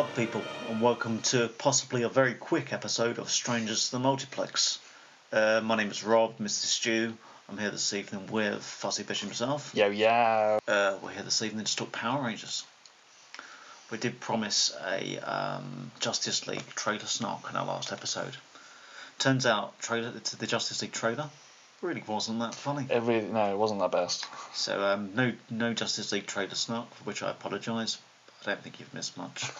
Pub people, and welcome to possibly a very quick episode of Strangers to the Multiplex. Uh, my name is Rob, Mr. Stew. I'm here this evening with Fuzzy Fish himself. Yo, yo. Uh, we're here this evening to talk Power Rangers. We did promise a um, Justice League trailer snark in our last episode. Turns out, trailer the Justice League trailer really wasn't that funny. It really, no, it wasn't that best. So um, no, no Justice League trailer snark, for which I apologise. I don't think you've missed much.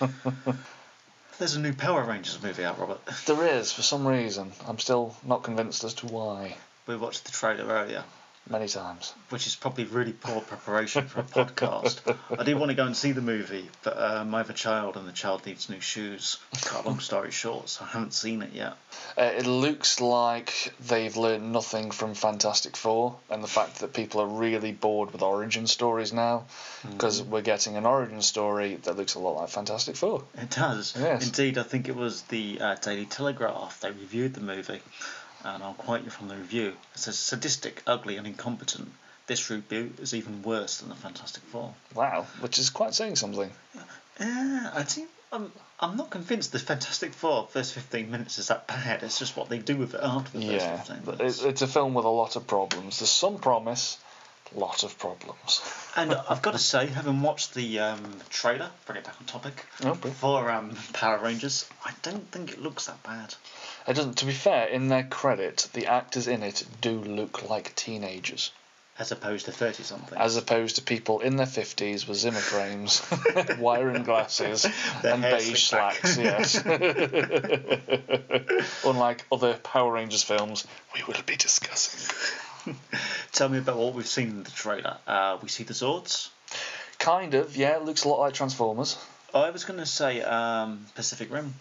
There's a new Power Rangers movie out, Robert. There is, for some reason. I'm still not convinced as to why. We watched the trailer earlier, Many times. which is probably really poor preparation for a podcast. I did want to go and see the movie, but um, I have a child and the child needs new shoes. Cut a long story short, so I haven't seen it yet. Uh, it looks like they've learned nothing from Fantastic Four and the fact that people are really bored with origin stories now because we're getting an origin story that looks a lot like Fantastic Four. It does. Yes. Indeed, I think it was the uh, Daily Telegraph. They reviewed the movie, and I'll quote you from the review. It says, sadistic, ugly, and incompetent. This reboot is even worse than the Fantastic Four. Wow, which is quite saying something. Yeah, I think I'm, I'm not convinced the Fantastic Four first 15 minutes is that bad. It's just what they do with it after the Yeah, first 15 but minutes. it, it's a film with a lot of problems. There's some promise, lot of problems. and I've got to say, having watched the um, trailer, bring it back on topic, Okay. for um, Power Rangers, I don't think it looks that bad. It doesn't. To be fair, in their credit, the actors in it do look like teenagers, As opposed to 30 something. as opposed to people in their fifties with Zimmer frames, wiring glasses, Their and beige slacks. Yes. Unlike other Power Rangers films, we will be discussing. Tell me about what we've seen in the trailer. Uh, we see the Zords. Kind of, yeah. It looks a lot like Transformers. I was going to say um, Pacific Rim.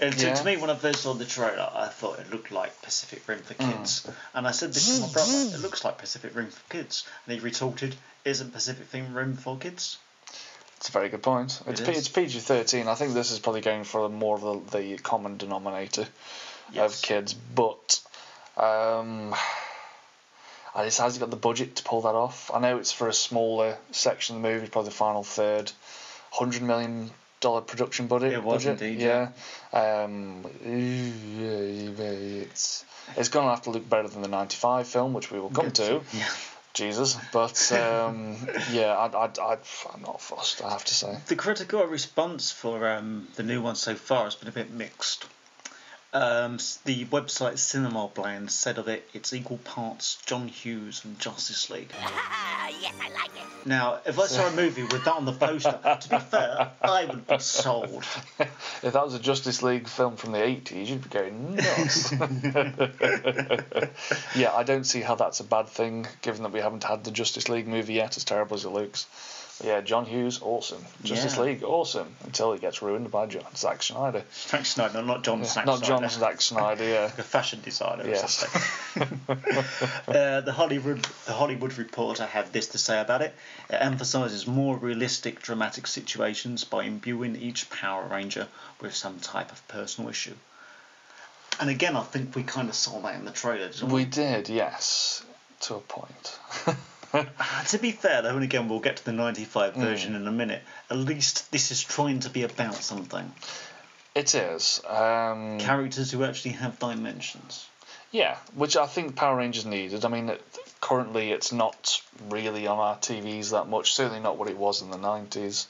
To, Yeah. to me, when I first saw the trailer, I thought it looked like Pacific Rim for Mm. kids. And I said this to my brother, it looks like Pacific Rim for kids. And he retorted, isn't Pacific Rim for kids? It's a very good point. It's It P- it's PG thirteen. I think this is probably going for more of the, the common denominator Yes. of kids, but um, I just has got the budget to pull that off? I know it's for a smaller section of the movie, probably the final third, hundred million dollar production budget. It was budget. indeed, yeah. Um, it's it's going to have to look better than the ninety five film, which we will come to. Yeah. Jesus, but um, yeah, I, I, I, I'm not fussed. I have to say. The critical response for um, the new one so far has been a bit mixed. Um, the website Cinema Blend said of it, it's equal parts John Hughes and Justice League. yes, I like it. Now, if I saw a movie with that on the poster, to be fair, I would be sold. If that was a Justice League film from the 80s, you'd be going nuts. yeah, I don't see how that's a bad thing, given that we haven't had the Justice League movie yet, as terrible as it looks. But yeah, John Hughes, awesome. Justice Yeah. League, awesome. Until it gets ruined by John, Zack Snyder. Frank Snyder, not John Zack Not Snyder. John Zack Snyder, yeah. a fashion designer or Yes. something. uh, the Hollywood the Hollywood Reporter had this to say about it. It emphasises more realistic, dramatic situations by imbuing each Power Ranger with some type of personal issue. And again, I think we kind of saw that in the trailer. Didn't we? We did, yes, to a point. To be fair, though, and again, we'll get to the Hmm. 95 version in a minute. At least this is trying to be about something. it is. Um, Characters who actually have dimensions. Yeah, which I think Power Rangers needed. I mean, it, currently it's not really on our TVs that much. Certainly not what it was in the nineties.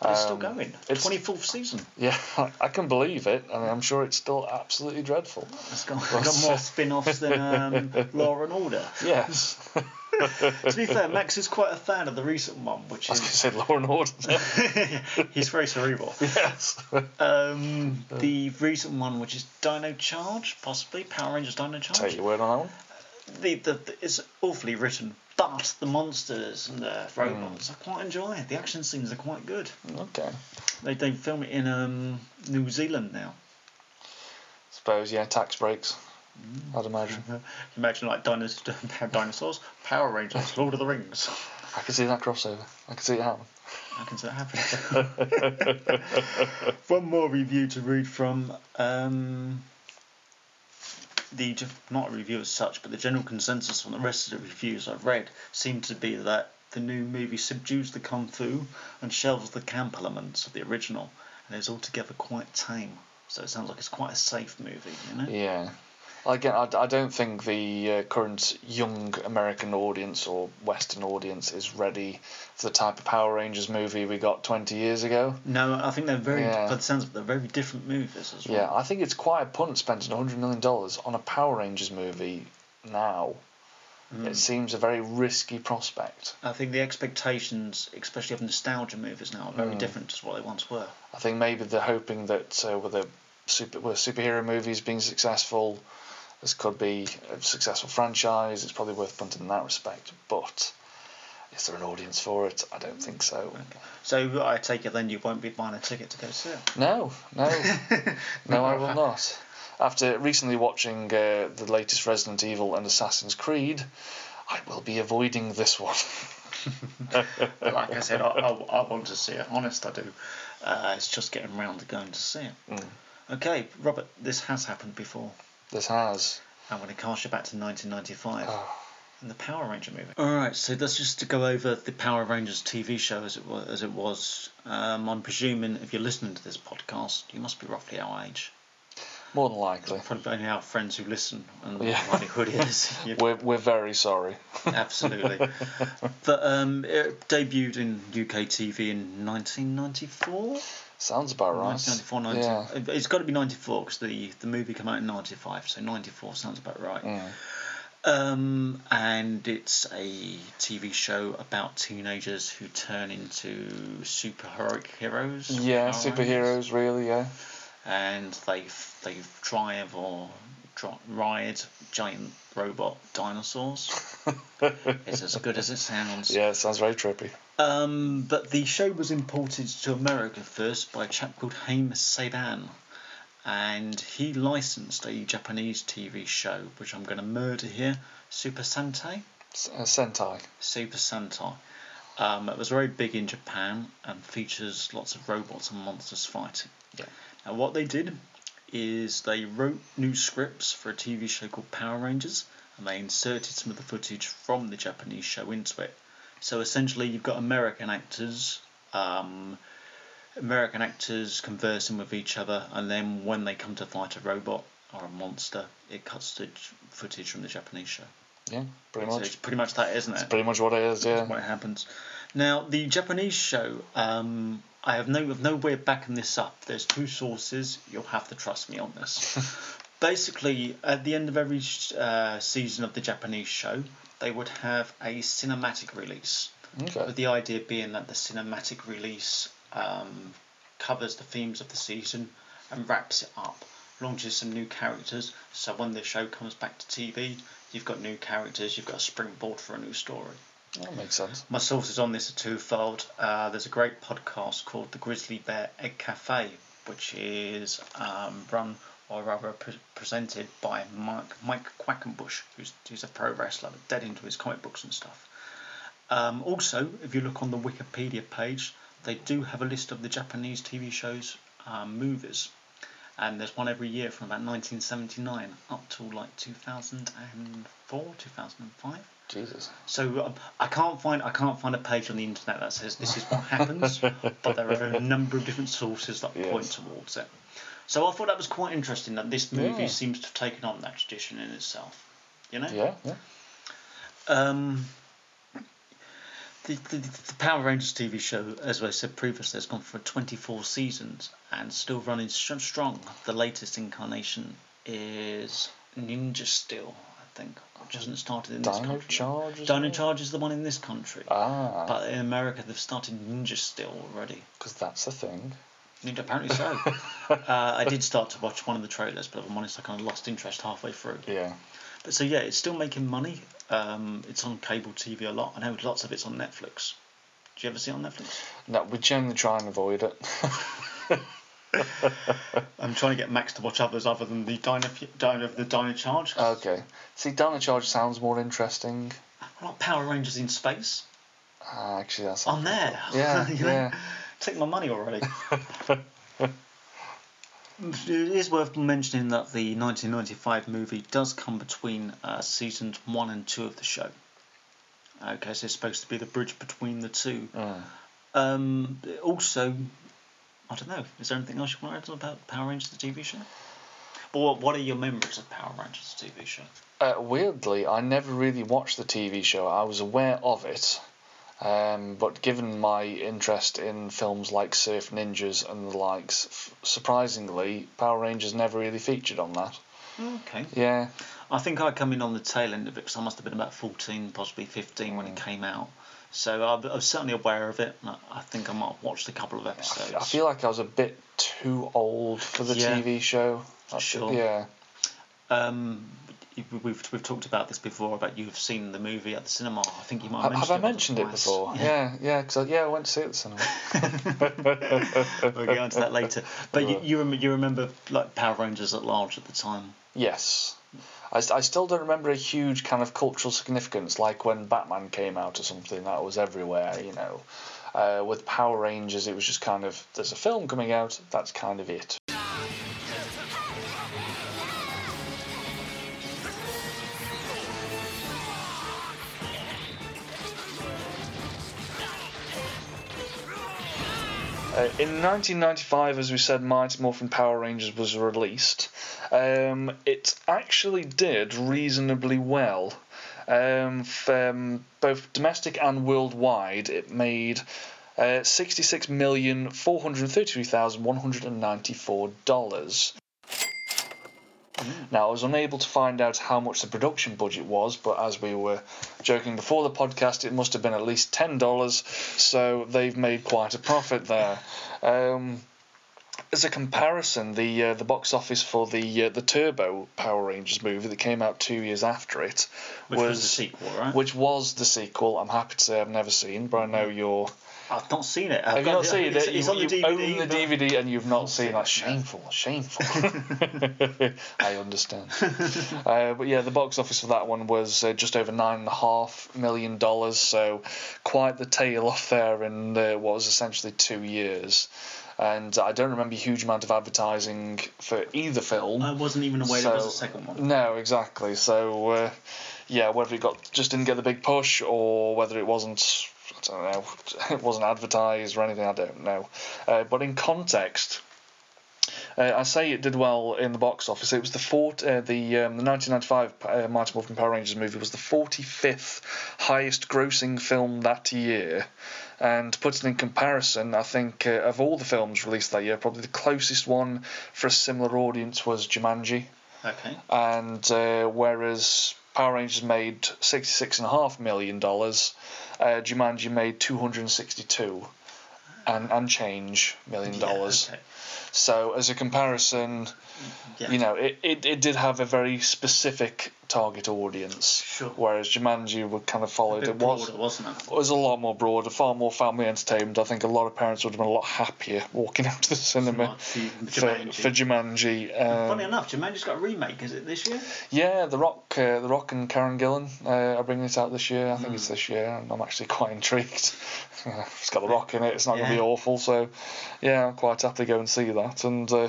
But it's still Um, going. it's- 24th season. Yeah, I can believe it. I mean, I'm sure it's still absolutely dreadful. It's got, got more spin offs than um, Law and Order. Yes, To be fair, Max is quite a fan of the recent one, which I was going to say Law and Order. He's very cerebral. yes. Um, the recent one, which is Dino Charge, possibly Power Rangers Dino Charge. Take your word on that one. The, the, the, it's awfully written, but the monsters and the robots I quite enjoy. It. The action scenes are quite good. Okay. They they film it in um, New Zealand now. Suppose yeah, tax breaks. I'd imagine. Imagine like dinosaurs, dinosaurs, Power Rangers, Lord of the Rings. I can see that crossover. I can see it happen. I can see that happening. One more review to read from. Um, the not a review as such, but the general consensus from the rest of the reviews I've read seemed to be that the new movie subdues the kung fu and shelves the camp elements of the original, and is altogether quite tame. So it sounds like it's quite a safe movie, you know? Yeah. Again, I, I don't think the uh, current young American audience or Western audience is ready for the type of Power Rangers movie we got 20 years ago. No, I think they're very, Yeah. by the sounds of they're very different movies as well. Yeah, I think it's quite a punt spending $100 million on a Power Rangers movie now. Mm. It seems a very risky prospect. I think the expectations, especially of nostalgia movies now, are very Mm. different to what they once were. I think maybe they're hoping that uh, with a super with superhero movies being successful, this could be a successful franchise. It's probably worth punting in that respect. But is there an audience for it? I don't think so. So I take it then you won't be buying a ticket to go see it. No, no, no, I will not. After recently watching uh, the latest Resident Evil and Assassin's Creed, I will be avoiding this one. Like I said, I, I, I want to see it. Honest, I do. Uh, it's just getting round to going to see it. Mm. Okay, Robert, this has happened before. This has. I'm going to cast you back to 1995 Oh, and the Power Ranger movie. All right, so that's just to go over the Power Rangers TV show as it was. As it was. Um, I'm presuming if you're listening to this podcast, you must be roughly our age. more than likely. Probably only our friends who listen and Yeah. likelihood is We're, we're very sorry. Absolutely. but um, it debuted in UK TV in 1994. Sounds about right. 1994, 90. Yeah. It's got to be 94 because the, the movie came out in 95, so 94 sounds about right. Mm. Um, and it's a TV show about teenagers who turn into superheroic heroes. Yeah, superheroes, really, yeah. And they they drive or ride giant robot dinosaurs. it's as good as it sounds. Yeah, it sounds very trippy. Um, but the show was imported to America first by a chap called Haim Saban, and he licensed a Japanese TV show, which I'm going to murder here, Super Sentai. S- uh, Sentai. Super Sentai. Um, it was very big in Japan and features lots of robots and monsters fighting. Yeah. Now, what they did is they wrote new scripts for a TV show called Power Rangers, and they inserted some of the footage from the Japanese show into it. So essentially, you've got American actors, um, American actors conversing with each other, and then when they come to fight a robot or a monster, it cuts to footage from the Japanese show. Yeah, pretty So much. it's pretty much that, isn't it? It's pretty much what it is, That's yeah. what happens. Now, the Japanese show, um, I have no, no way of backing this up. There's two sources. You'll have to trust me on this. Basically, at the end of every uh, season of the Japanese show, they would have a cinematic release. Okay. With the idea being that the cinematic release um, covers the themes of the season and wraps it up, launches some new characters. So when the show comes back to TV, you've got new characters, you've got a springboard for a new story. That makes sense. My sources on this are twofold. Uh, there's a great podcast called The Grizzly Bear Egg Cafe, which is um, run or rather pre- presented by Mike, Mike Quackenbush, who's, who's a pro wrestler, dead into his comic books and stuff. Um, also, if you look on the Wikipedia page, they do have a list of the Japanese TV shows, um, movies, and there's one every year from about 1979 up to like 2004, 2005. Jesus. So um, I can't find I can't find a page on the internet that says this is what happens, but there are a number of different sources that point towards it. So I thought that was quite interesting that this movie Yeah. seems to have taken on that tradition in itself. You know. Yeah, yeah. Um, the, the, the Power Rangers TV show, as I said previously, has gone for 24 seasons and still running strong. The latest incarnation is Ninja Steel, think, which hasn't started in this Dino country. Charge? as Dino? Charge is the one in this country. Ah, But in America, they've started Ninja Steel already. because that's a thing. Ninja, apparently so. uh, I did start to watch one of the trailers, but if I'm honest, I kind of lost interest halfway through. Yeah. But so yeah, it's still making money. Um, it's on cable TV a lot. I know lots of it's on Netflix. Do you ever see it on Netflix? No, we generally try and avoid it. I'm trying to get Max to watch others other than the Dino, Dino the Dino Charge. okay. See, Dino Charge sounds more interesting. I like Power Rangers in space. Ah, actually, that's. I'm there. Yeah, You know? yeah. Take my money already. It is worth mentioning that the 1995 movie does come between uh, seasons one and two of the show. Okay, so it's supposed to be the bridge between the two. Mm. Um, also, I don't know. Is there anything else you want to add about Power Rangers the TV show? Or what are your memories of Power Rangers the TV show? Uh, weirdly, I never really watched the TV show. I was aware of it, um, but given my interest in films like Surf Ninjas and the likes, f- surprisingly, Power Rangers never really featured on that. Okay. Yeah, I think I come in on the tail end of it because I must have been about 14, possibly 15 when it Mm. came out. So I I was certainly aware of it. I- I think I might have watched a couple of I episodes. I feel like I was a bit too old for the Yeah. TV show. I- Sure. Yeah. Um, we've we've talked about this before about you've seen the movie at the cinema. I think you might have Have, I it once or mentioned it before? Yeah, yeah, because yeah, I went to see it at the cinema. we'll get onto that later. But you you, rem- you remember like Power Rangers at large at the time. Yes. I, I still don't remember a huge kind of cultural significance like when Batman came out or something that was everywhere, you know. Uh, with Power Rangers, it was just kind of there's a film coming out, that's kind of it. Uh, in 1995, as we said, Mighty Morphin Power Rangers was released. Um, it actually did reasonably well. Um, um both domestic and worldwide, it made uh, $66,432,194. Now, I was unable to find out how much the production budget was, but as we were joking before the podcast, it must have been at least $10, so they've made quite a profit there. Um, as a comparison, the uh, the box office for the uh, the Turbo Power Rangers movie that came out two years after it Which was, the sequel, right? which was the sequel. I'm happy to say I've never seen, but I know you're. I've not seen it. I've Have you not seen it? It's you, on the you DVD. own the DVD and you've not seen that. it. Shameful, shameful. I understand. uh, but yeah, the box office for that one was uh, just over nine and a half million dollars, so quite the tail off there in uh, what was essentially two years. And I don't remember a huge amount of advertising for either film. I wasn't even aware there was a So- second one. No, exactly. So, uh, yeah, whether it got just didn't get the big push or whether it wasn't, I don't know, it wasn't advertised or anything, I don't know. Uh, but in context, uh, I say it did well in the box office. It was the fort, uh, the um, the 1995 uh, Mighty Morphin Power Rangers movie was the 45th highest grossing film that year. And put it in comparison, I think uh, of all the films released that year, probably the closest one for a similar audience was Jumanji Okay. and uh, whereas Power Rangers made sixty-six and a half million dollars, uh, Jumanji made two hundred and sixty-two, and and change million dollars. Yeah, okay. So as a comparison, Yeah. you know, it, it, it did have a very specific target audience, Sure. whereas Jumanji would kind of A followed it was wasn't it? it was a lot more broader, far more family entertainment. I think a lot of parents would have been a lot happier walking out to the cinema for, Jumanji. for Jumanji. Um, Funny enough, Jumanji's got a remake. Is it this year? Yeah, The Rock, uh, The Rock and Karen Gillan uh, are bringing it out this year. I think Hmm. it's this year, and I'm actually quite intrigued. it's got The Rock in it. It's not going to be awful, so yeah, I'm quite happy to go and see that. And uh,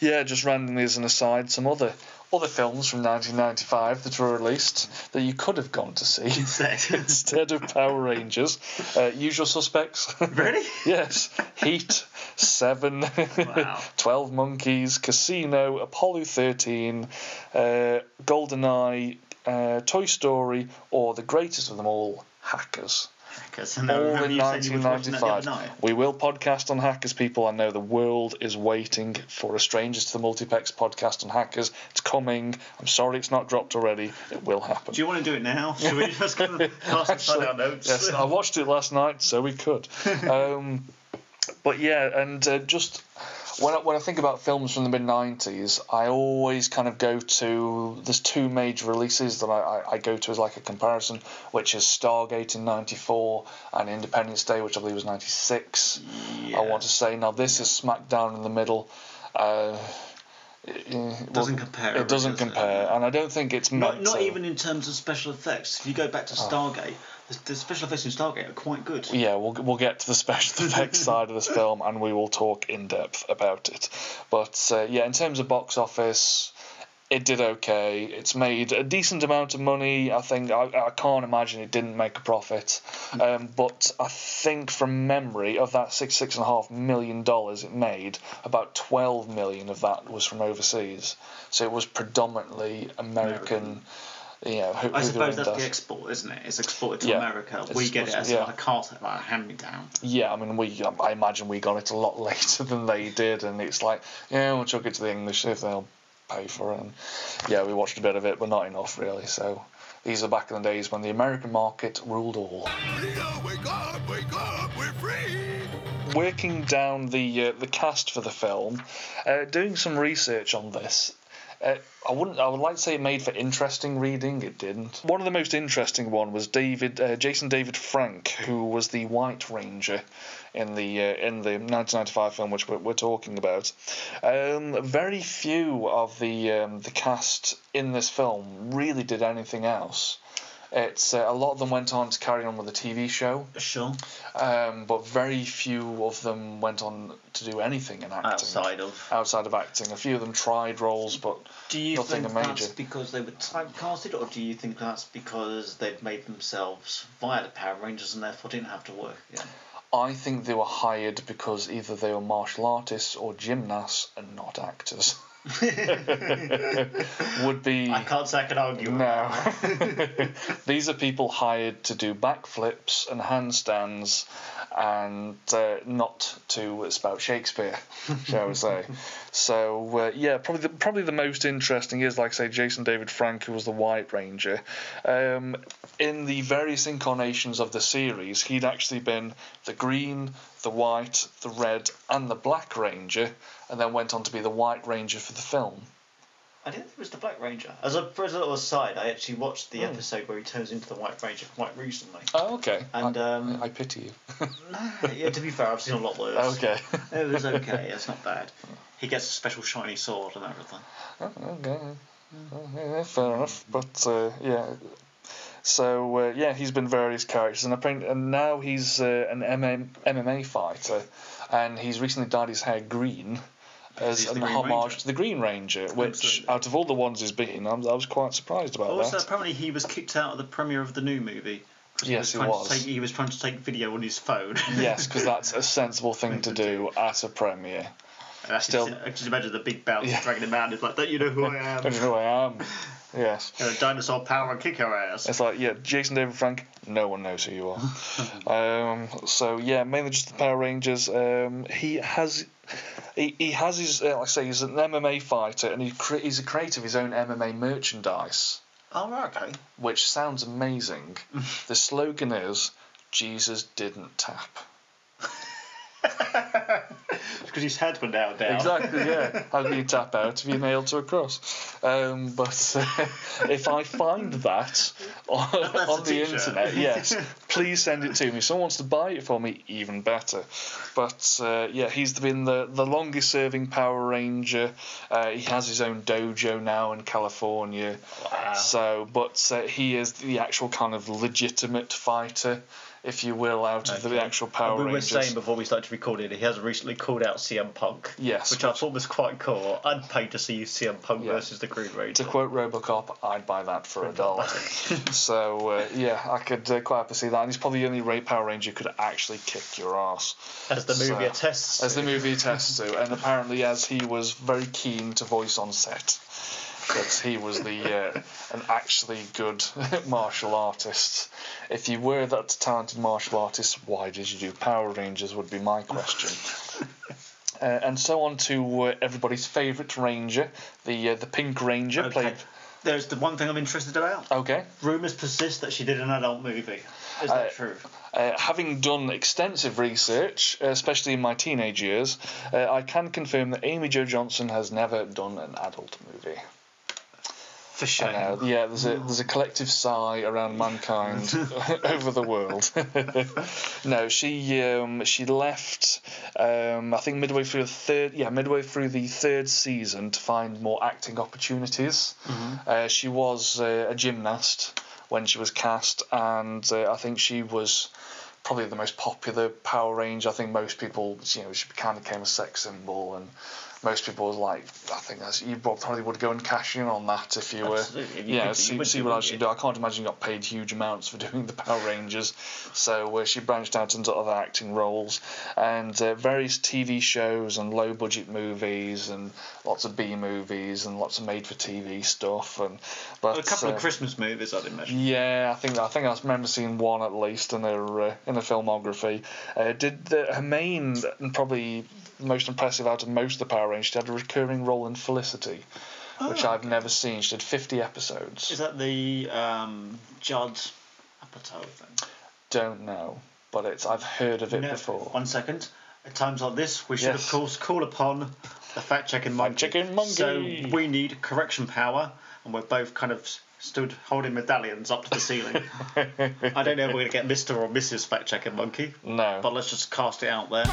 yeah, just randomly as an aside, some other other films from 1995 that were released that you could have gone to see Instead. instead of Power Rangers. Uh, Usual Suspects. Really? yes. Heat. Seven. Wow. 12 Monkeys. Casino. Apollo 13. Uh, GoldenEye. Uh, Toy Story. Or the greatest of them all, Hackers. Because I know, all in you said you was watching that the other 1995. We will podcast on Hackers, people. I know the world is waiting for a Strangers to the Multiplex podcast on Hackers. It's coming. I'm sorry it's not dropped already. It will happen. Do you want to do it now? Should we just go cast Actually, our notes? Yes, I watched it last night, so we could. Um, but yeah, and uh, just when I, when I think about films from the mid '90s, I always kind of go to there's two major releases that I, I, I go to as like a comparison, which is Stargate in '94 and Independence Day, which I believe was '96. Yeah. I want to say now this is smack down in the middle. Uh, it, it Doesn't compare, It doesn't does it? compare, uh, and I don't think it's Not, meant not to. Uh, even in terms of special effects. If you go back to Oh. Stargate, the, the special effects in Stargate are quite good. yeah, we'll we'll get to the special effects side of this film, and we will talk in depth about it. But uh, yeah, in terms of box office, it did okay. It's made a decent amount of money. I think I, I can't imagine it didn't make a profit. Um, but I think from memory of that six six and a half million dollars it made, about twelve million of that was from overseas. So it was predominantly American. You know, who, I who suppose that's that. the export, isn't it? It's exported to Yeah. America. We get it as yeah. like a cart, like a hand me down. Yeah, I mean, we I imagine we got it a lot later than they did, and it's like, yeah, we'll chuck it to the English if they'll pay for it. And yeah, we watched a bit of it, but not enough really. So these are back in the days when the American market ruled all. Working down the uh, the cast for the film, uh, doing some research on this. Uh, I wouldn't. I would like to say it made for interesting reading. It didn't. One of the most interesting one was David, uh, Jason David Frank, who was the White Ranger in the uh, in the 1995 film which we're, we're talking about. Um, very few of the um, the cast in this film really did anything else. It's uh, a lot of them went on to carry on with the TV show, Sure. um, but very few of them went on to do anything in acting. Outside of. Outside of acting, a few of them tried roles, but Do you nothing think major. that's because they were typecasted, or do you think that's because they've made themselves via the Power Rangers and therefore didn't have to work again? I think they were hired because either they were martial artists or gymnasts and not actors. Would be I can't say I can argue. no. These are people hired to do backflips and handstands, and uh, not to spout Shakespeare, shall we say? So uh, yeah, probably the, probably the most interesting is like I say Jason David Frank, who was the White Ranger. Um, in the various incarnations of the series, he'd actually been the Green, the White, the Red, and the Black Ranger, and then went on to be the White Ranger for the film. I didn't think it was the Black Ranger. As a, for a little aside, I actually watched the episode where he turns into the White Ranger quite recently. Oh, okay. And, I, um, I pity you. yeah, to be fair, I've seen a lot worse. okay. It was okay. It's not bad. He gets a special shiny sword and everything. Oh, okay. Yeah, fair enough. But uh, yeah. So uh, yeah, he's been various characters, and apparently, and now he's uh, an MM, MMA fighter, and he's recently dyed his hair green as an homage Ranger. to the Green Ranger, which Absolutely. out of all the ones he's been, I'm, I was quite surprised about Also, that. apparently, he was kicked out of the premiere of the new movie. Yes, he trying was. Take, he was trying to take video on his phone. yes, because that's a sensible thing to do at a premiere. And I Still- see- I just imagine the big bounce Yeah. dragging him out. It's like, don't you know who I am? Don't you know who I am? Yes. You know, dinosaur power and kick your ass. It's like, yeah, Jason David Frank, no one knows who you are. um, so yeah, mainly just the Power Rangers. Um, he has, he, he has his, uh, like I say, he's an MMA fighter, and he cre- he's a creator of his own MMA merchandise, Oh, right, okay. which sounds amazing. the slogan is, Jesus didn't tap. Because his head went down. down. Exactly, yeah. Can you tap out if you're nailed to a cross? Um, but uh, if I find that on, on the t-shirt. internet, yes, please send it to me. If someone wants to buy it for me, even better. But uh, yeah, he's been the, the longest serving Power Ranger. Uh, he has his own dojo now in California. Wow. So, but uh, he is the actual kind of legitimate fighter, if you will, out of the actual Power we were Rangers. saying before we started recording, he has recently called out CM Punk. Yes, Which I thought was quite cool. I'd pay to see CM Punk Yeah. versus the Green Ranger. To quote Robocop, I'd buy that for a dollar. so uh, yeah, I could uh, quite happily see that. And he's probably the only Ray Power Ranger who could actually kick your ass, As the movie So- attests. as the movie attests to. And apparently, as he was very keen to voice on set, that he was the uh, an actually good martial artist. If you were that talented martial artist, why did you do Power Rangers? Would be my question. Uh, and so on to uh, everybody's favourite ranger, the uh, the Pink Ranger, Okay. played. There's the one thing I'm interested about. Okay. Rumours persist that she did an adult movie. Is that Uh, true? Uh, having done extensive research, especially in my teenage years, uh, I can confirm that Amy Jo Johnson has never done an adult movie. For yeah, there's a there's a collective sigh around mankind over the world. no, she um, she left. Um, I think midway through the third, yeah, midway through the third season to find more acting opportunities. Uh, she was uh, a gymnast when she was cast, and uh, I think she was probably the most popular Power Ranger. I think most people, you know, she kind of became a sex symbol and most people was like, I think that's you probably would go and cash in on that if you were, Absolutely, if you yeah, could- see, would see what actually you? do. I can't imagine you got paid huge amounts for doing the Power Rangers, so uh, she branched out into other acting roles and uh, various TV shows and low budget movies and lots of B movies and lots of made for TV stuff and but a couple uh, of Christmas movies, I'd imagine. yeah, I think I think I remember seeing one at least in her uh, in her filmography. Uh, did the, her main and probably most impressive out of most of the Power Rangers? She had a recurring role in Felicity, which Oh, I've never seen. She did fifty episodes. Is that the um, Judd Apatow thing? Don't know, but it's I've heard of it No, before. One second. At times like this, we should, Yes. of course, call upon the fact checking monkey. Fact-checking monkey. So we need correction power, and we're both kind of stood holding medallions up to the ceiling. I don't know if we're going to get Mr. or Mrs. fact checking monkey, No. but let's just cast it out there.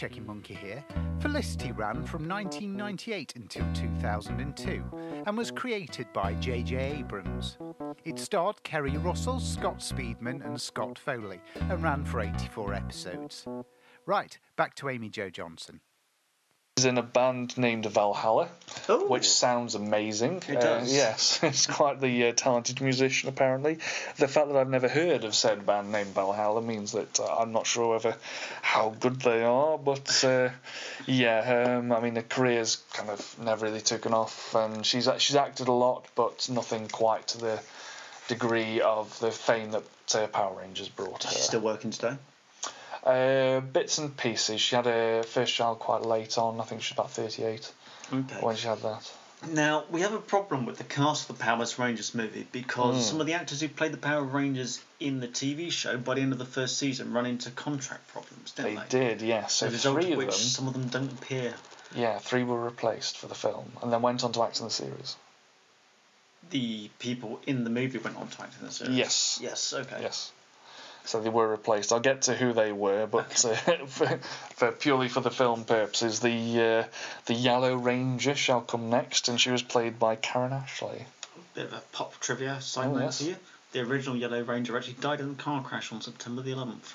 Checking Monkey here. Felicity ran from 1998 until 2002 and was created by J.J. Abrams. It starred Keri Russell, Scott Speedman, and Scott Foley and ran for 84 episodes. Right, back to Amy Jo Johnson. She's in a band named Valhalla, Ooh. which sounds amazing. It Uh, does. yes, it's quite the uh, talented musician apparently. The fact that I've never heard of said band named Valhalla means that uh, I'm not sure whether how good they are, but uh, yeah, um, I mean her career's kind of never really taken off, and she's she's acted a lot, but nothing quite to the degree of the fame that say Power Rangers brought her. She's still working today. Uh, bits and pieces. She had her first child quite late on. I think she was about 38 Okay. when she had that. Now, we have a problem with the cast of the Power Rangers movie because Hmm. some of the actors who played the Power Rangers in the TV show by the end of the first season run into contract problems, didn't They they? did, yes. So a result three of of which them, some of them don't appear. yeah, three were replaced for the film, and then went on to act in the series. The people in the movie went on to act in the series. Yes. Yes. Okay. Yes. So they were replaced. I'll get to who they were, but uh, for, for purely for the film purposes, the uh, the Yellow Ranger shall come next, and she was played by Karan Ashley. Bit of a pop trivia side Oh, note yes. here. The original Yellow Ranger actually died in a car crash on September the 11th,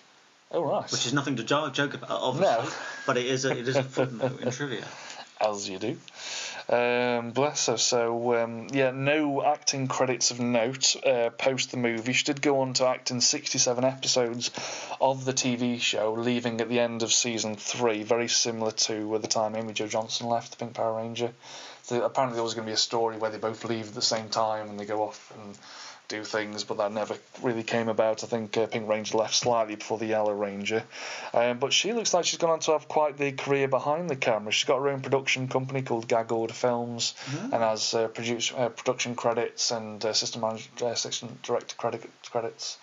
Oh right. which is nothing to joke about, obviously, No. but it is a it is a footnote in trivia. As you do. Um, bless her. So um, yeah, no acting credits of note uh, post the movie. She did go on to act in 67 episodes of the TV show, leaving at the end of season three, very similar to uh, the time Amy Jo Johnson left the Pink Power Ranger. So apparently there was going to be a story where they both leave at the same time and they go off and do things, but that never really came about. I think uh, Pink Ranger left slightly before the Yellow Ranger. Um, but she looks like she's gone on to have quite the career behind the camera. She's got her own production company called Gag Order Films and has uh, produce, uh, production credits and uh, assistant manager, uh, assistant director credit, credits.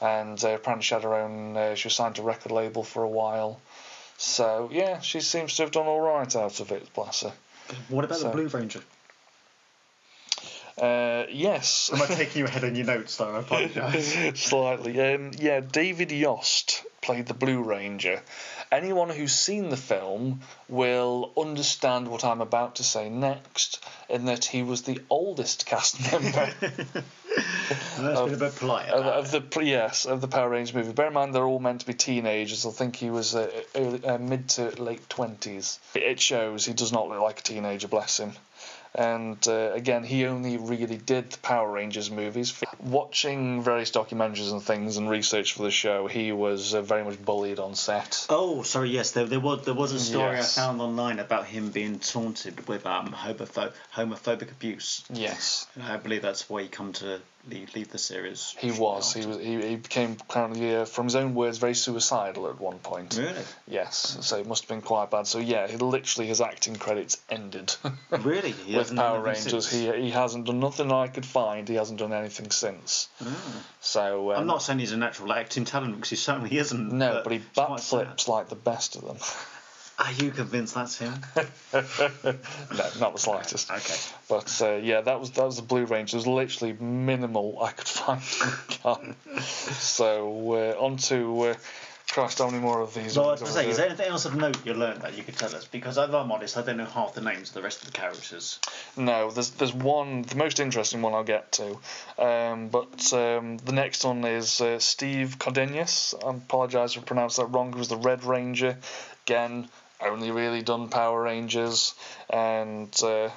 And uh, apparently she had her own. Uh, she was signed to a record label for a while. So yeah, she seems to have done all right out of it. Bless her. What about So- the Blue Ranger? Uh, yes. Am I taking you ahead on your notes though? I apologise. Slightly. Um, yeah, David Yost played the Blue Ranger. Anyone who's seen the film will understand what I'm about to say next, in that he was the oldest cast member That's been a bit polite. of, of the yes of the Power Rangers movie. Bear in mind they're all meant to be teenagers. I think he was uh, early, uh, mid to late twenties. It shows he does not look like a teenager. Bless him. And uh, again, he only really did the Power Rangers movies. Watching various documentaries and things and research for the show, he was uh, very much bullied on set. Oh, sorry. Yes, there, there was there was a story Yes. I found online about him being taunted with um homopho- homophobic abuse. Yes, And I believe that's why he come to leave, leave the series. he was. He was. He, he became apparently, uh, from his own words, very suicidal at one point. Really, Yes, so it must have been quite bad. So yeah, he literally his acting credits ended. really. He with hasn't Power Rangers. He he hasn't done nothing I could find. He hasn't done anything since. So um, I'm not saying he's a natural acting talent because he certainly isn't. No, but he quite sad. backflips like the best of them. Are you convinced that's him? no, not the slightest. Okay. But uh, yeah, that was that was the Blue Ranger. It was literally minimal I could find. on the gun. so uh, on to uh, Christ, how many more of these? Well, I was going to say, is there anything else of note you learned that you could tell us? Because if I'm honest, I don't know half the names of the rest of the characters. No, there's there's one, the most interesting one I'll get to. Um, but um, the next one is uh, Steve Cardenas. I apologise if I pronounced that wrong. He was the Red Ranger. Again, only really done Power Rangers, and uh,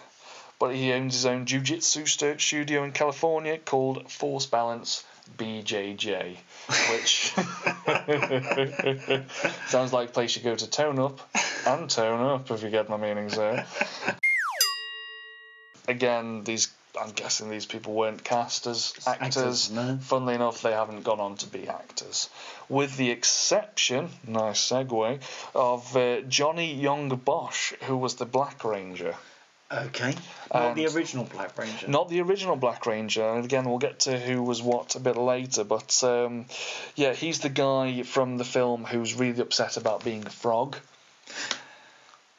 but he owns his own jiu-jitsu studio in California called Force Balance BJJ, which sounds like a place you go to tone up and tone up, if you get my meanings there. Again, these I'm guessing these people weren't cast as actors. Actors, no. Funnily enough, they haven't gone on to be actors, with the exception, nice segue, of uh, Johnny Yong Bosch, who was the Black Ranger. Okay. Not the original Black Ranger. Not the original Black Ranger, and again, we'll get to who was what a bit later, but um, yeah, he's the guy from the film who's really upset about being a frog.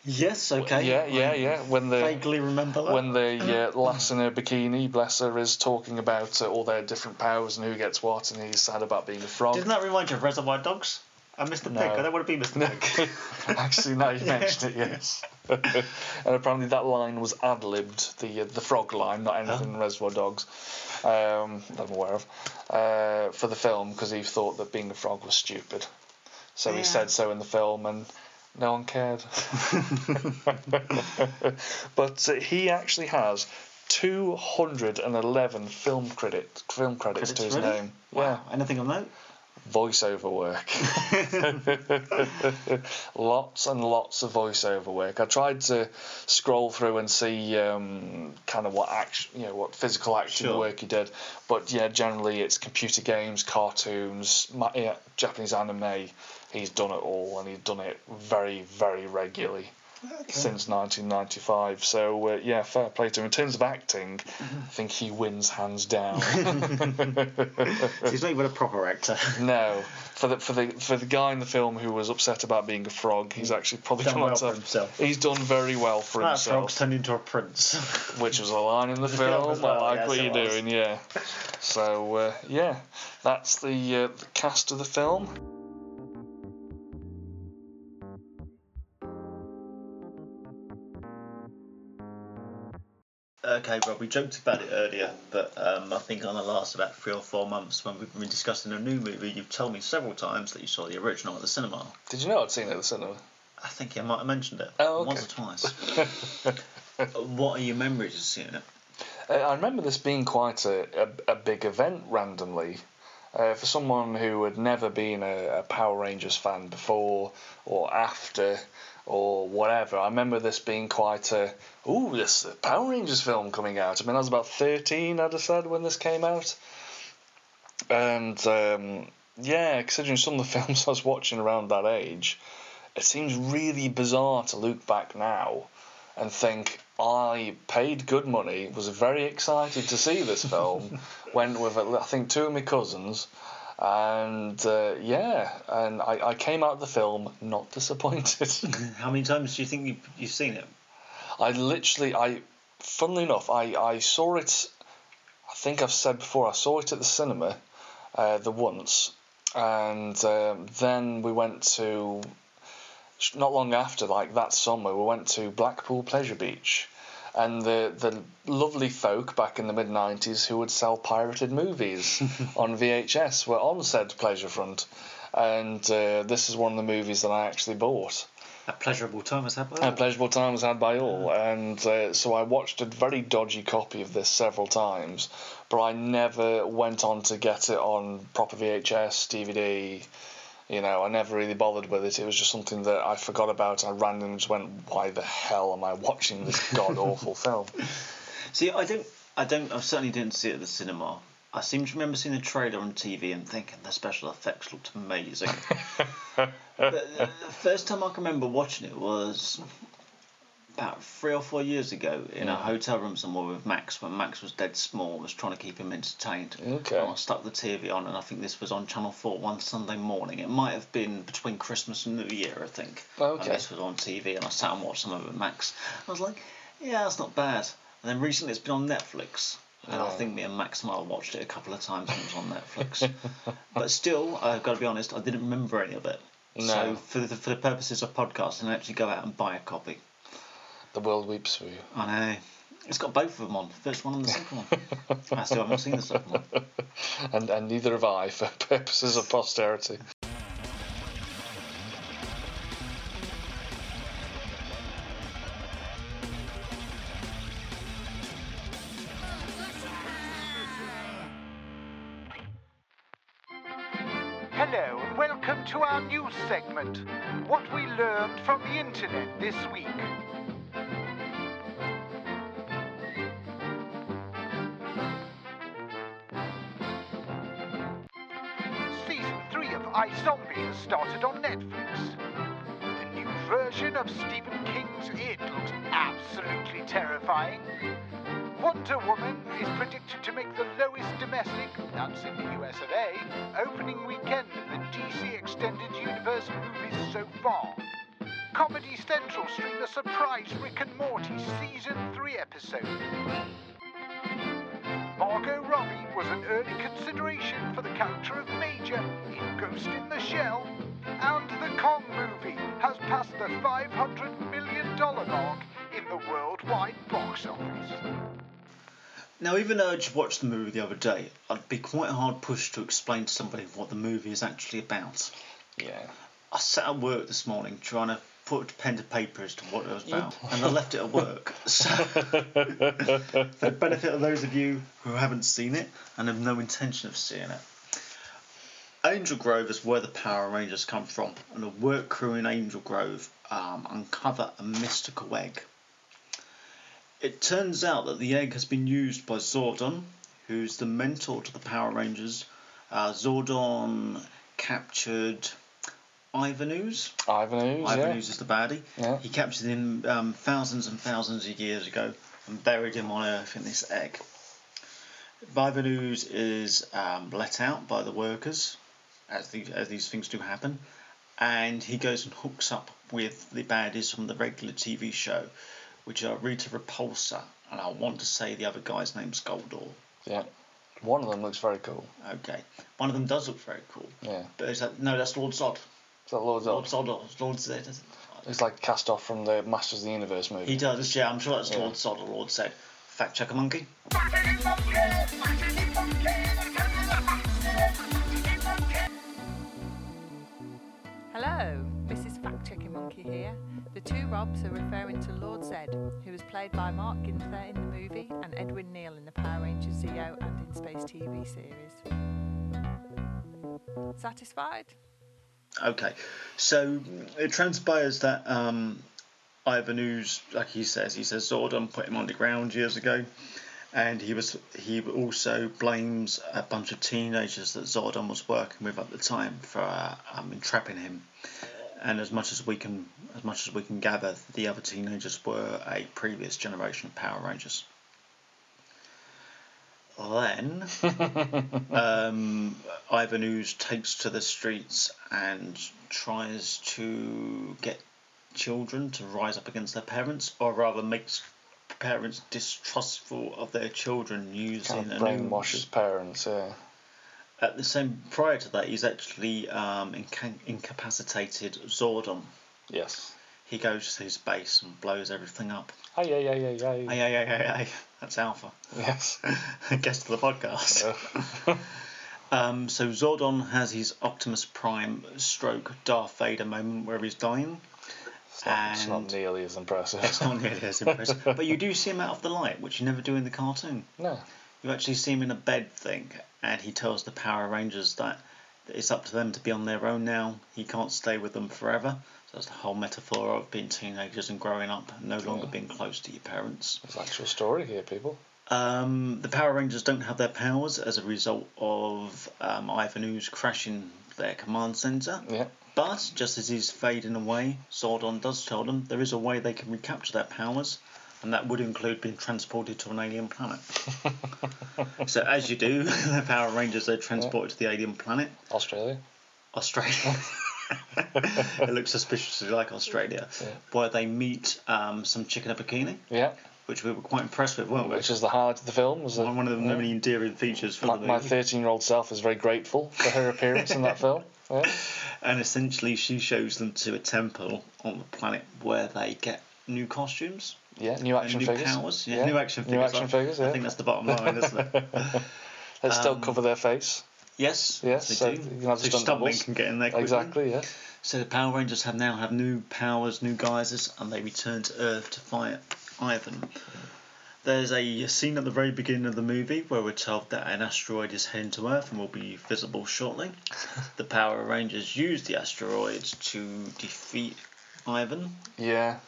Yes, okay. Yeah, yeah, yeah. When the Vaguely remember that. when the uh, lass in her bikini, bless her, is talking about uh, all their different powers and who gets what, and he's sad about being a frog. Didn't that remind you of Reservoir Dogs? And Mr. No. Pig. I don't want to be Mr. Pig. Actually, now you mentioned it, yes. and apparently that line was ad libbed, the uh, the frog line, not anything in Reservoir Dogs, um, that I'm aware of, uh, for the film because he thought that being a frog was stupid. So Yeah. he said so in the film, and no one cared. but uh, he actually has 211 film credit film credits, to his really? name. Wow. Anything on that? voiceover work. lots and lots of voiceover work. I tried to scroll through and see um, kind of what action, you know, what physical acting Sure. work he did, but yeah, generally it's computer games, cartoons, ma- yeah, Japanese anime. He's done it all, and he's done it very, very regularly since 1995. So uh, yeah, fair play to him. In terms of acting, I think he wins hands down. He's not even a proper actor. No, for the for the for the guy in the film who was upset about being a frog, he's actually probably Done well to- himself. He's done very well for That himself, frog's turned into a prince. which was a line in the, film film. well, I like yes, what you're doing, yeah. So uh, yeah, that's the uh, the cast of the film. Okay, Rob, we joked about it earlier, but um, I think on the last about three or four months when we've been discussing a new movie, you've told me several times that you saw the original at the cinema. Did you know I'd seen it at the cinema? I think you might have mentioned it Oh, okay. once or twice. what are your memories of seeing it? Uh, I remember this being quite a, a, a big event randomly. Uh, for someone who had never been a, a Power Rangers fan before or after or whatever, I remember this being quite a ooh, this Power Rangers film coming out. I mean, I was about 13, I'd have said, when this came out. And um, yeah, considering some of the films I was watching around that age, it seems really bizarre to look back now and think I paid good money, was very excited to see this film, went with I think two of my cousins, and uh, yeah, and I, I came out of the film not disappointed. How many times do you think you've, you've seen it? I literally, I, funnily enough, I, I saw it. I think I've said before, I saw it at the cinema, uh, the once, and um, then we went to. Not long after, like that summer, we went to Blackpool Pleasure Beach, and the the lovely folk back in the mid '90s who would sell pirated movies on VHS were on said pleasure front, and uh, this is one of the movies that I actually bought. A pleasurable time has happened. A pleasurable time was had by all, and uh, so I watched a very dodgy copy of this several times, but I never went on to get it on proper VHS, DVD. You know, I never really bothered with it. It was just something that I forgot about. I randomly just went, "Why the hell am I watching this god awful film?" See, I don't, I don't, I certainly didn't see it at the cinema. I seem to remember seeing the trailer on TV and thinking the special effects looked amazing. but uh, the first time I can remember watching it was about three or four years ago in a hotel room somewhere with Max when Max was dead small and was trying to keep him entertained. Okay. And I stuck the TV on and I think this was on Channel 4 one Sunday morning. It might have been between Christmas and New Year, I think. Oh, okay. And this was on TV and I sat and watched some of it with Max. I was like, yeah, that's not bad. And then recently it's been on Netflix. And I think me and Max might have watched it a couple of times when it was on Netflix. but still, I've got to be honest, I didn't remember any of it. No. So for the, for the purposes of podcasting, I actually go out and buy a copy. The world weeps for you. I know. It's got both of them on, the first one and the second one. I still haven't seen the second one. And, and neither have I for purposes of posterity. Hello and welcome to our news segment. What we learned from the internet this week. 3 of iZombie has started on Netflix. The new version of Stephen King's It looks absolutely terrifying. Wonder Woman is predicted to make the lowest domestic, that's in the US of A, opening weekend of the DC Extended Universe movies so far. Comedy Central stream a surprise Rick and Morty Season 3 episode. Margot Robbie was an early consideration for the character of Major in Ghost in the Shell. And the Kong movie has passed the $500 million mark in the worldwide box office. Now, even though I just watched the movie the other day, I'd be quite hard pushed to explain to somebody what the movie is actually about. Yeah. I sat at work this morning trying to put pen to paper as to what it was about, and I left it at work. So, for the benefit of those of you who haven't seen it and have no intention of seeing it, Angel Grove is where the Power Rangers come from, and a work crew in Angel Grove um, uncover a mystical egg. It turns out that the egg has been used by Zordon, who's the mentor to the Power Rangers. Uh, Zordon captured Ivan Ooze. Yeah. Ivan Ooze is the baddie. Yeah. He captured him um, thousands and thousands of years ago and buried him on Earth in this egg. Ivan Ooze is um, let out by the workers, as, the, as these things do happen, and he goes and hooks up with the baddies from the regular TV show, which are Rita Repulsa, and I want to say the other guy's name's Goldar. Yeah. One of them looks very cool. Okay, one of them does look very cool. Yeah. But is that no? That's Lord Zod. Is that Lord Lord Zod? Zod. Lord Zed. He's like cast off from the Masters of the Universe movie. He does, yeah. I'm sure that's Yeah. Lord Sod or Lord Zed. Fact checker monkey. Hello, Mrs. Fact Checking Monkey here. The two Robs are referring to Lord Zed, who was played by Mark Ginther in the movie and Edwin Neal in the Power Rangers Zeo and In Space TV series. Satisfied? Okay, so it transpires that um, Ivan Ooze, like he says, he says Zordon put him on the ground years ago, and he was he also blames a bunch of teenagers that Zordon was working with at the time for uh, um, entrapping him. And as much as we can, as much as we can gather, the other teenagers were a previous generation of Power Rangers. Then um, Ivan Ooze takes to the streets and tries to get children to rise up against their parents, or rather makes parents distrustful of their children using kind of brainwashes parents, yeah. At the same prior to that, he's actually um, inca- incapacitated Zordon. Yes. He goes to his base and blows everything up. Hey, yeah, yeah, yeah, yeah. Hey, hey, hey, hey, hey. That's Alpha. Yes. Guest of the podcast. Um, so Zordon has his Optimus Prime stroke Darth Vader moment where he's dying. It's not, it's not nearly as impressive. It's not nearly as impressive. but you do see him out of the light, which you never do in the cartoon. no. You actually see him in a bed thing, and he tells the Power Rangers that it's up to them to be on their own now. He can't stay with them forever. So that's the whole metaphor of being teenagers and growing up, and no longer Yeah. being close to your parents. There's actual story here, people. Um, the Power Rangers don't have their powers as a result of um, Ivan Ooze crashing their command center. Yeah. But just as he's fading away, Zordon does tell them there is a way they can recapture their powers, and that would include being transported to an alien planet. so as you do, the Power Rangers are transported to the alien planet, Australia. Australia. it looks suspiciously like Australia, Yeah. where they meet um, some chick in a bikini. Yeah. which we were quite impressed with, weren't we? which is the highlight of the film. Was one of the yeah. many endearing features for my, my 13 year old self is very grateful for her appearance in that film. Yeah. And essentially, she shows them to a temple on the planet where they get new costumes. Yeah, new action new figures. powers. Yeah, new action figures. New action I- figures, I yeah. think that's the bottom line, isn't it? They still Um, cover their face. Yes. Yes, they so do. you can have so can get in there quickly. Exactly, yeah. So the Power Rangers have now have new powers, new guises, and they return to Earth to fight Ivan. There's a scene at the very beginning of the movie where we're told that an asteroid is heading to Earth and will be visible shortly. the Power Rangers use the asteroids to defeat Ivan Yeah.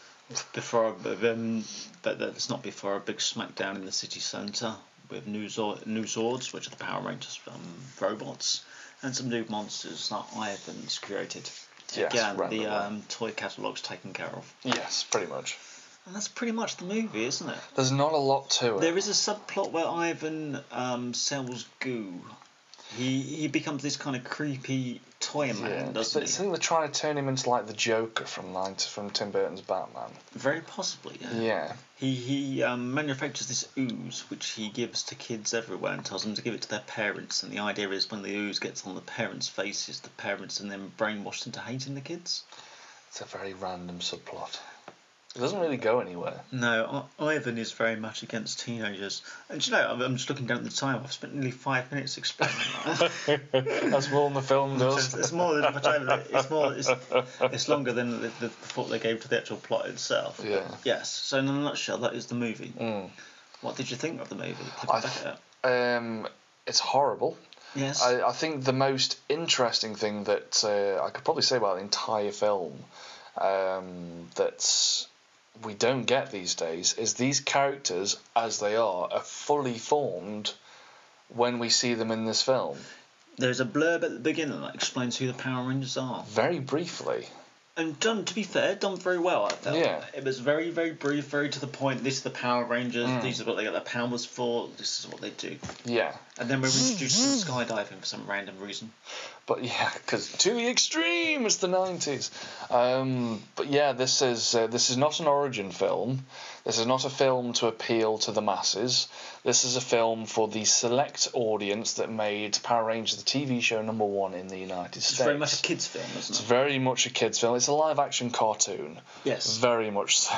before, um, but that's not before a big smackdown in the city centre with new, Zor- new Zords, which are the Power Rangers um, robots, and some new monsters that Ivan's created. Yes, Again, the randomly. um, toy catalogue's taken care of. Yes, pretty much. And that's pretty much the movie, isn't it? There's not a lot to it. There is a subplot where Ivan um, sells goo. He he becomes this kind of creepy toy man, yeah. I doesn't think he? they're trying to turn him into like the Joker from 90, from Tim Burton's Batman. Very possibly, yeah. Yeah. He he um, manufactures this ooze which he gives to kids everywhere and tells them to give it to their parents. And the idea is when the ooze gets on the parents' faces, the parents and then brainwashed into hating the kids. It's a very random subplot. It doesn't really go anywhere. No, I- Ivan is very much against teenagers. And you know, I'm, I'm just looking down at the time. I've spent nearly five minutes explaining that. That's more than the film does. it's more than much over. It's more. It's, it's longer than the, the, the thought they gave to the actual plot itself. Yeah. Yes. So in a nutshell, that is the movie. Mm. What did you think of the movie? I th- it. Um, it's horrible. Yes. I, I think the most interesting thing that uh, I could probably say about the entire film um, that we don't get these days is these characters, as they are, are fully formed when we see them in this film. There's a blurb at the beginning that explains who the Power Rangers are. Very briefly. And done, to be fair, done very well, I felt. Yeah. It was very, very brief, very to the point. This is the Power Rangers, Mm. these are what they get their powers for, this is what they do. Yeah. And then we're introduced to skydiving for some random reason. But yeah, because to the extreme, it's the nineties. Um, but yeah, this is uh, this is not an origin film. This is not a film to appeal to the masses. This is a film for the select audience that made Power Rangers the TV show number one in the United It's States. very much a kids' film, It's isn't it? It's very much a kids' film. It's a live action cartoon. Yes. Very much so.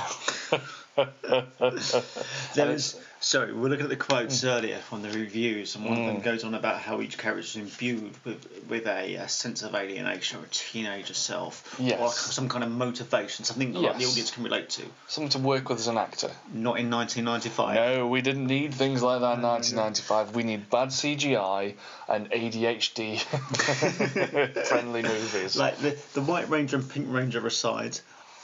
There is, sorry, we're looking at the quotes earlier from the reviews, and one of them Mm. goes on about how each character is imbued with, with a, a sense of alienation or a teenager self, or some kind of motivation, something that like, the audience can relate to. Something to work with as an actor. Not in 1995. No, we didn't need things like that in 1995. We need bad CGI and ADHD friendly movies. Like the, the White Ranger and Pink Ranger aside,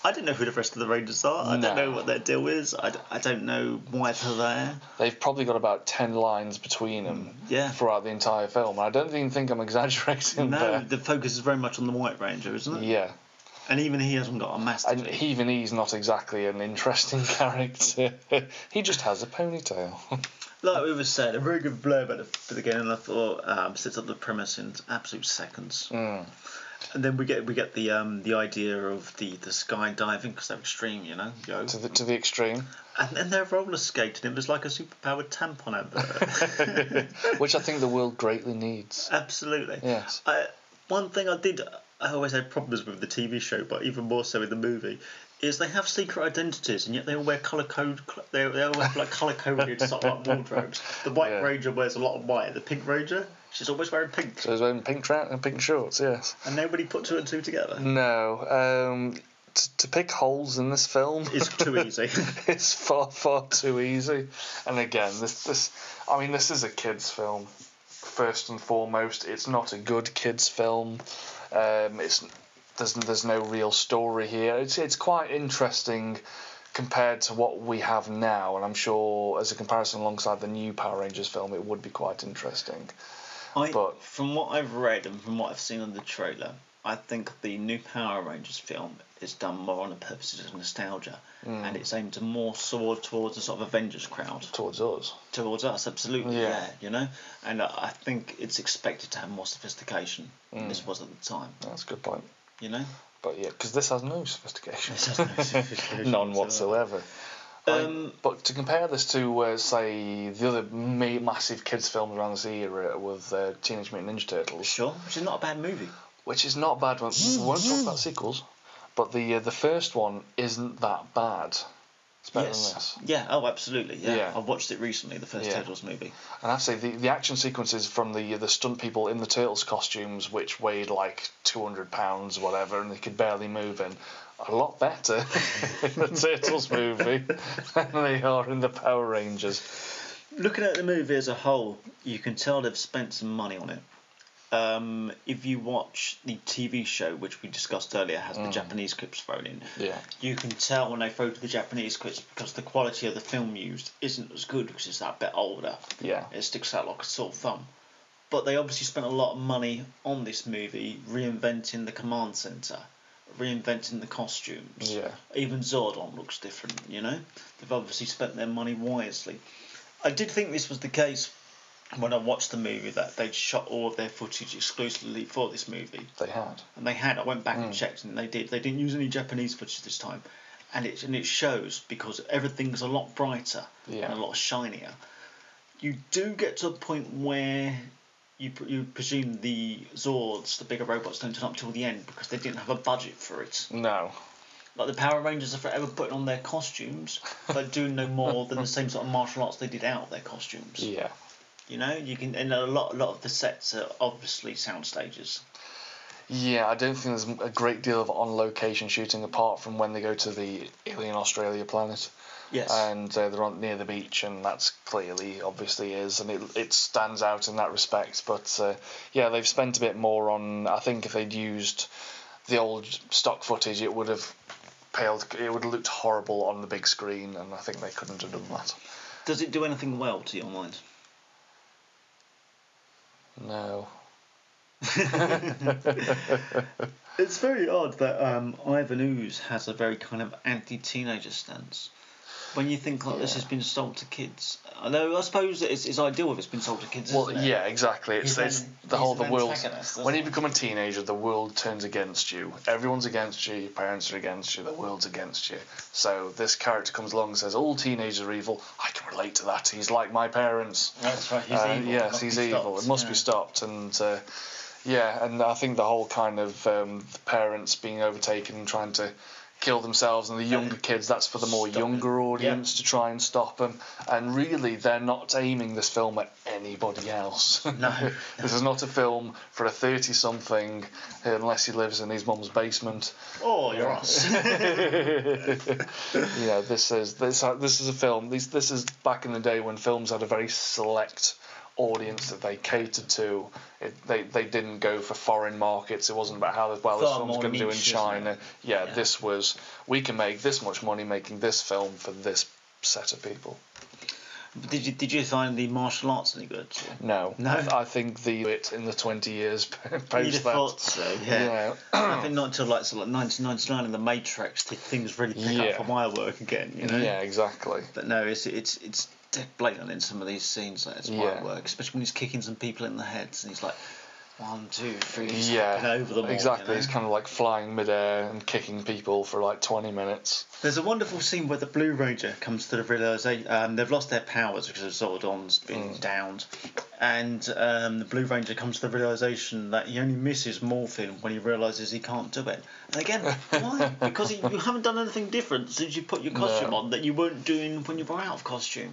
I don't know who the rest of the Rangers are. I don't know what their deal is. I, d- I don't know why they're there. They've probably got about 10 lines between them Yeah. throughout the entire film. And I don't even think I'm exaggerating No, there. the focus is very much on the White Ranger, isn't it? Yeah. And even he hasn't got a master. And even he's not exactly an interesting character. he just has a ponytail. Like we were saying, a very good blurb at the beginning. I thought um, sets up the premise in absolute seconds, Mm. And then we get we get the um, the idea of the the skydiving because they're extreme, you know, yo. To the, to the extreme. And then they're roller skating. It was like a superpowered tampon advert. Which I think the world greatly needs. Absolutely. Yes. I, one thing I did, I always had problems with the TV show, but even more so in the movie, is they have secret identities and yet they all wear colour code. They, they all have like colour coded sort of like wardrobes. The White Yeah. Ranger wears a lot of white. The Pink Ranger, she's always wearing pink. So he's wearing pink trout and pink shorts, yes. And nobody put two and two together. No. Um, t- to pick holes in this film is too easy. it's far, far too easy. And again, this, this, I mean, this is a kids' film. First and foremost, it's not a good kids' film. Um, it's there's there's no real story here. It's it's quite interesting compared to what we have now, and I'm sure as a comparison alongside the new Power Rangers film, it would be quite interesting. I, But- from what I've read and from what I've seen on the trailer, I think the new Power Rangers film is done more on the purposes of nostalgia, Hmm. and it's aimed more sort towards a sort of Avengers crowd. Towards us, towards us, absolutely, Yeah. yeah, you know. And I think it's expected to have more sophistication than Mm. this was at the time, that's a good point. you know. But yeah, because this has no sophistication, This has no sophistication none whatsoever. Um, but to compare this to, uh, say, the other ma- massive kids' films around this era with uh, Teenage Mutant Ninja Turtles, Sure, which is not a bad movie. which is not bad. One. We won't talk about sequels, but the uh, the first one isn't that bad. It's better than this. Yeah. Oh, absolutely. Yeah. Yeah. I watched it recently, the first Yeah. Turtles movie. And I have to say, the, the action sequences from the the stunt people in the Turtles costumes, which weighed like 200 pounds or whatever, and they could barely move in, a lot better in the Turtles movie than they are in the Power Rangers. Looking at the movie as a whole, you can tell they've spent some money on it. Um, if you watch the TV show, which we discussed earlier, has the Japanese clips thrown in, Yeah. you can tell when they throw to the Japanese clips because the quality of the film used isn't as good because it's that bit older. Yeah. It sticks out like a sore thumb. But they obviously spent a lot of money on this movie, reinventing the command center, reinventing the costumes. Yeah. Even Zordon looks different, you know? They've obviously spent their money wisely. I did think this was the case when I watched the movie that they'd shot all of their footage exclusively for this movie. They had. And they had. I went back Hmm. and checked, and they did. They didn't use any Japanese footage this time, and it and it shows because everything's a lot brighter Yeah. and a lot shinier. You do get to a point where you you presume the Zords, the bigger robots, don't turn up till the end because they didn't have a budget for it. No. Like the Power Rangers are forever putting on their costumes, but doing no more than the same sort of martial arts they did out their costumes. Yeah. You know, you can and a lot a lot of the sets are obviously sound stages. Yeah, I don't think there's a great deal of on location shooting apart from when they go to the alien Australia planet. Yes. and uh, they're on near the beach, and that's clearly, obviously, is, and it it stands out in that respect. But uh, yeah, they've spent a bit more on. I think if they'd used the old stock footage, it would have paled. It would have looked horrible on the big screen, and I think they couldn't have done that. Does it do anything well to your mind? No. It's very odd that um, Ivan Ooze has a very kind of anti-teenager stance. When you think like this has been sold to kids, although I suppose it's, it's ideal if it's been sold to kids. Well, isn't it? yeah, exactly. It's, He's it's an- the whole an the world. When you isn't become a teenager, the world turns against you. Everyone's against you. Your parents are against you. The world's against you. So this character comes along and says, "All teenagers are evil." I can relate to that. He's like my parents. That's right. He's Uh, evil. Yes, he's evil. stopped, It must yeah. be stopped. And uh, yeah, and I think the whole kind of um, the parents being overtaken and trying to kill themselves, and the younger kids, that's for the more Stop it. younger Yeah. audience to try and stop them. And really, they're not aiming this film at anybody else. No. this is not a film for a thirty-something, unless he lives in his mum's basement. Oh, you're us. Yeah, this is this uh, this is a film. This this is back in the day when films had a very select audience that they catered to. It, they they didn't go for foreign markets. It wasn't about how well this Far film's going to do in China. Yeah, Yeah. this was we can make this much money making this film for this set of people. did you did you find the martial arts any good? No, No? I, th- I think the it in the twenty years post You'd have that. thought so. Yeah. Yeah. I think not until like so like 1999 in the Matrix did things really pick Yeah. up for my work again. You know. Yeah, exactly. But no, it's it's it's blatant in some of these scenes. Like it's Yeah. yeah. work, especially when he's kicking some people in the heads and he's like, one, two, three, Yeah, hopping over them all, exactly. you know? He's kind of like flying midair and kicking people for like twenty minutes. There's a wonderful scene where the Blue Ranger comes to the realization um, they've lost their powers because Zordon's been Mm. downed, and um, the Blue Ranger comes to the realization that he only misses morphine when he realizes he can't do it. And again, why? Because he, you haven't done anything different since you put your costume No. on that you weren't doing when you were out of costume.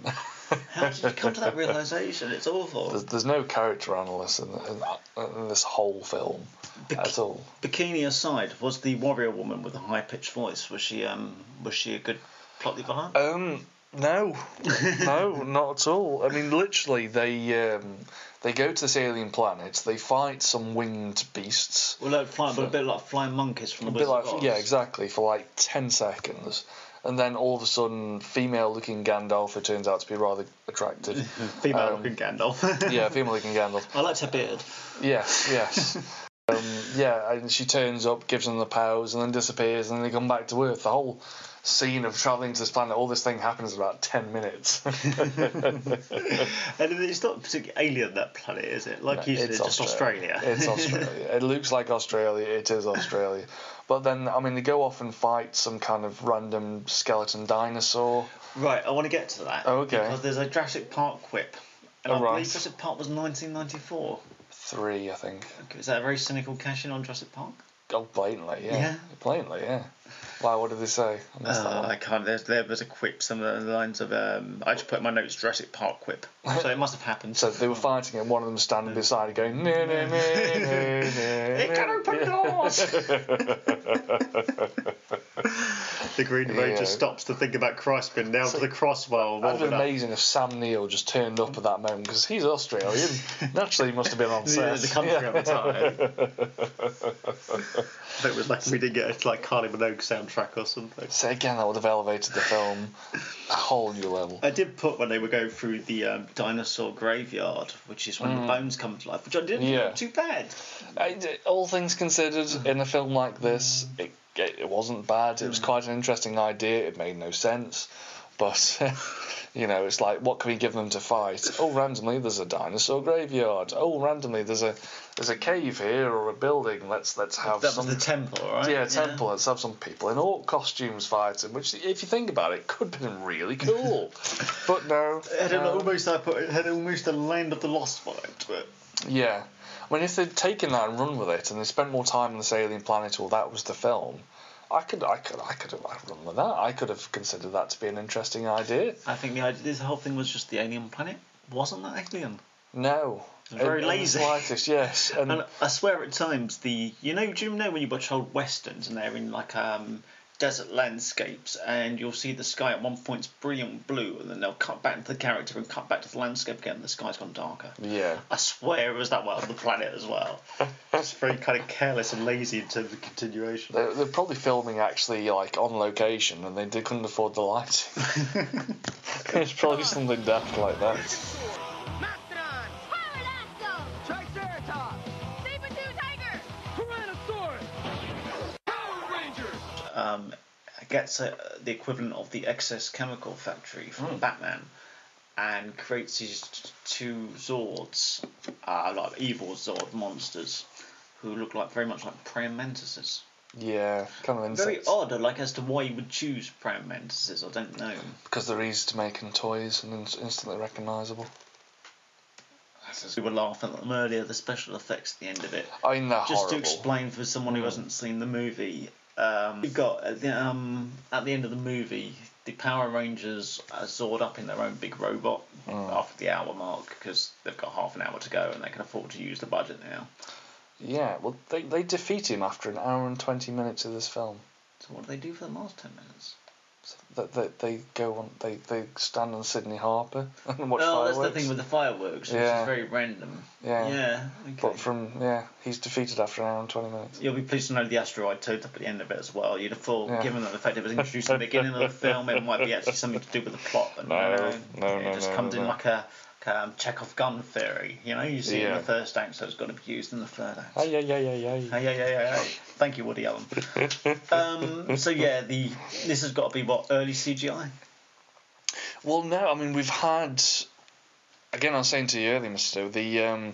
How did you come to that realization? It's awful. There's, there's no character analyst in, in, in this whole film at all. Bikini aside, was the warrior woman with a high pitched voice? Was she um was she a good plot device? Um, no, no, not at all. I mean, literally, they um, they go to this alien planet. They fight some winged beasts. Well, like flying, but a bit like flying monkeys from A the bit like yeah, exactly for like ten seconds, and then all of a sudden, female-looking Gandalf, who turns out to be rather attractive. Female Um, looking Gandalf. yeah, female-looking Gandalf. I liked her beard. Yes, yes. Um, yeah, and she turns up, gives them the powers, and then disappears, and then they come back to Earth. The whole scene of traveling to this planet, all this thing happens in about ten minutes. And it's not particularly alien that planet, is it? Like you said, it's just Australia. It's Australia. it looks like Australia. It is Australia. But then, I mean, they go off and fight some kind of random skeleton dinosaur. right, I want to get to that. Oh, okay. Because there's a Jurassic Park quip. And Oh, I right. believe Jurassic Park was 1994. Three, I think. Okay, Is that a very cynical cash in on Jurassic Park? Oh, blatantly, yeah. Yeah. Blatantly, yeah. Why? What did they say? I missed that Uh, one. I can't. There's, there was a quip, some of the lines of. Um, I just put in my notes Jurassic Park quip. So it must have happened. So they were fighting, and one of them standing beside it, going, "No, no, no, no, It can open doors! the Green Ranger Yeah. stops to think about Christ being nailed to the crossbar. That'd been amazing if Sam Neill just turned up at that moment because he's Australian. Naturally, he must have been on Yeah, set. the country at the time. it was like we did get a like Kylie Minogue soundtrack or something. So again, that would have elevated the film a whole new level. I did put when they were going through the um, dinosaur graveyard, which is when the bones come to life, which I didn't Mm. Yeah. too bad. I, all things considered, in a film like this, it, it, it wasn't bad. It was hmm. quite an interesting idea. It made no sense. But, you know, it's like, what can we give them to fight? Oh, randomly, there's a dinosaur graveyard. Oh, randomly, there's a there's a cave here or a building. Let's let's have That some. was the temple, right? yeah, temple. Let's have some people in orc costumes fighting, which, if you think about it, could have been really cool. but no. It had an no. almost I put it had almost a land of the lost vibe to it. Yeah. I mean, if they'd taken that and run with it, and they spent more time on this alien planet, or that was the film, I could, I could, I could have run with that. I could have considered that to be an interesting idea. I think the idea, this whole thing was just the alien planet. Wasn't that alien? No. Very In- in the lazy. slightest, yes. And, And I swear at times the you know do you know when you watch old westerns and they're in like um desert landscapes and you'll see the sky at one point's brilliant blue and then they'll cut back to the character and cut back to the landscape again and the sky's gone darker. yeah. I swear it was that way on the planet as well. It's very kind of careless and lazy in terms of continuation. They're, they're probably filming actually like on location, and they, they couldn't afford the lighting. it's probably something daft like that. Um, gets uh the equivalent of the excess chemical factory from Batman and creates these two Zords, uh, like evil Zord monsters, who look like very much like praying mantises. Yeah, kind of insects. Very odd, like as to why you would choose praying mantises. I don't know. Because they're easy to make in toys and in- instantly recognisable. We were laughing at them earlier. The special effects at the end of it. I mean, they're Just horrible. to explain for someone who hasn't seen the movie, um, you've got at the, um, at the end of the movie, the Power Rangers are Zord up in their own big robot after the hour mark because they've got half an hour to go and they can afford to use the budget now. Yeah, well, they, they defeat him after an hour and 20 minutes of this film. So what do they do for the last ten minutes? They, they, they go on, they, they stand on Sydney Harbour and watch oh, that's the thing with the fireworks, which Yeah. is very random. Yeah. Yeah. Okay. But from, yeah, he's defeated after an hour and 20 minutes. You'll be pleased to know the asteroid turned up at the end of it as well. You'd have thought, Yeah. given that the fact it was introduced at the beginning of the film, it might be actually something to do with the plot. But No, no, no, it no, just no, comes in no. like a, a Chekhov gun theory. You know, you see it in the first act, so it's got to be used in the third act. Ay, ay, ay, ay, ay. Hey, hey, hey, hey, hey. Thank you, Woody Allen. um, so yeah, the this has got to be what early CGI. Well, no, I mean, we've had. Again, I was saying to you earlier, Mr. Stu, the. Um,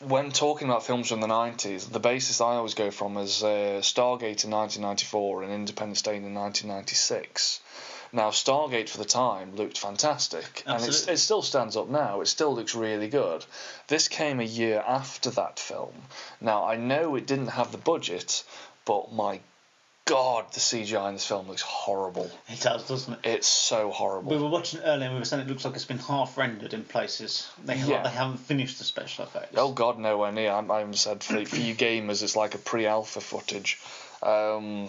when talking about films from the 90s, the basis I always go from is uh, Stargate in 1994 and Independence Day in 1996. Now, Stargate for the time looked fantastic, and it's, it still stands up now. It still looks really good. This came a year after that film. Now, I know it didn't have the budget, but my god, the CGI in this film looks horrible. It does, doesn't it? It's so horrible. We were watching it earlier and we were saying it looks like it's been half rendered in places. They, Yeah. they haven't finished the special effects. Oh God, nowhere near. I, I even said for, for you gamers, it's like a pre-alpha footage. Um,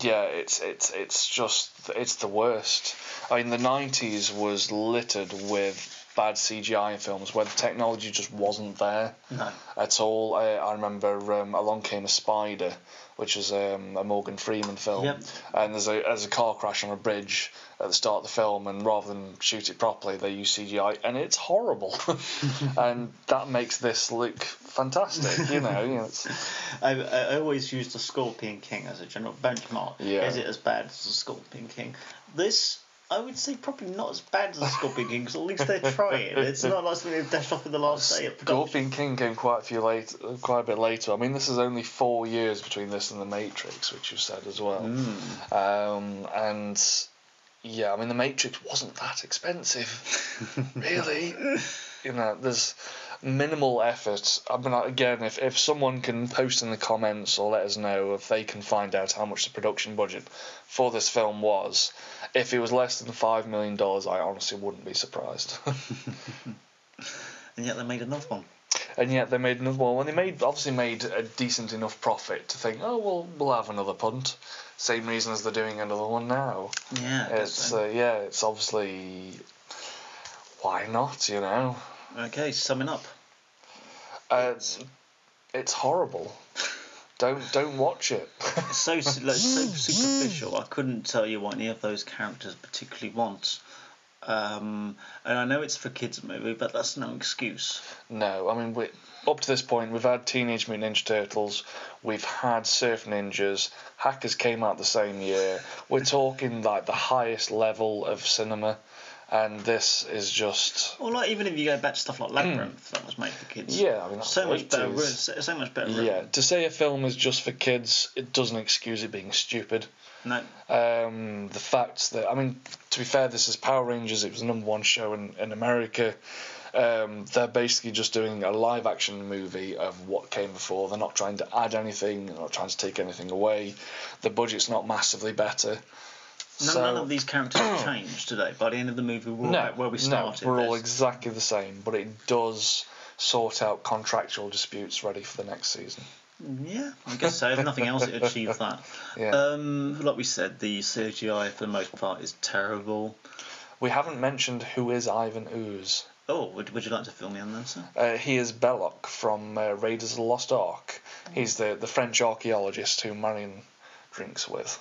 yeah, it's it's it's just it's the worst. I mean, the '90s was littered with bad CGI in films where the technology just wasn't there No. at all. I, I remember um, Along Came a Spider, which is um, a Morgan Freeman film, Yep. and there's a there's a car crash on a bridge at the start of the film, and rather than shoot it properly, they use CGI, and it's horrible, and that makes this look fantastic. You know, you know I, I always use the Scorpion King as a general benchmark. Yeah. Is it as bad as the Scorpion King? This, I would say, probably not as bad as the Scorpion King, because at least they're trying. It's not like something they've dashed off in the last day of. Scorpion King came quite a few late, quite a bit later. I mean, this is only four years between this and the Matrix, which you said as well. Mm. Um, and yeah, I mean, the Matrix wasn't that expensive, really. you know, there's minimal effort. I mean, again, if if someone can post in the comments or let us know if they can find out how much the production budget for this film was, if it was less than five million dollars, I honestly wouldn't be surprised. And yet they made another one. and yet they made another one. When they made obviously made a decent enough profit to think, oh well, we'll have another punt. Same reason as they're doing another one now. Yeah. It's uh, yeah, it's obviously why not? You know, okay, summing up. uh, it's, it's horrible. don't don't watch it. so like, so superficial. I couldn't tell you what any of those characters particularly want. Um, and I know it's for kids movie, but that's no excuse. no, I mean we up to this point we've had Teenage Mutant Ninja Turtles, we've had Surf Ninjas, Hackers came out the same year. We're talking like the highest level of cinema, and this is just Well, like even if you go back to stuff like Labyrinth, that was made for kids. yeah. I mean that's So much better. 80s. So so much better. Yeah, to say a film is just for kids, it doesn't excuse it being stupid. No. Um, the fact that, I mean, to be fair, this is Power Rangers, it was the number one show in, in America. Um, they're basically just doing a live action movie of what came before. They're not trying to add anything, they're not trying to take anything away. The budget's not massively better. None, So- none of these characters changed today. By the end of the movie, we're all no, where we started. No, we're all exactly the same, but it does sort out contractual disputes ready for the next season. Yeah, I guess so. If nothing else, it achieves that. Yeah. Um, like we said, the CGI for the most part is terrible. We haven't mentioned who is Ivan Ooze. Oh, would, would you like to fill me in there, sir? Uh, he is Belloq from uh, Raiders of the Lost Ark. He's the, the French archaeologist who Marion drinks with.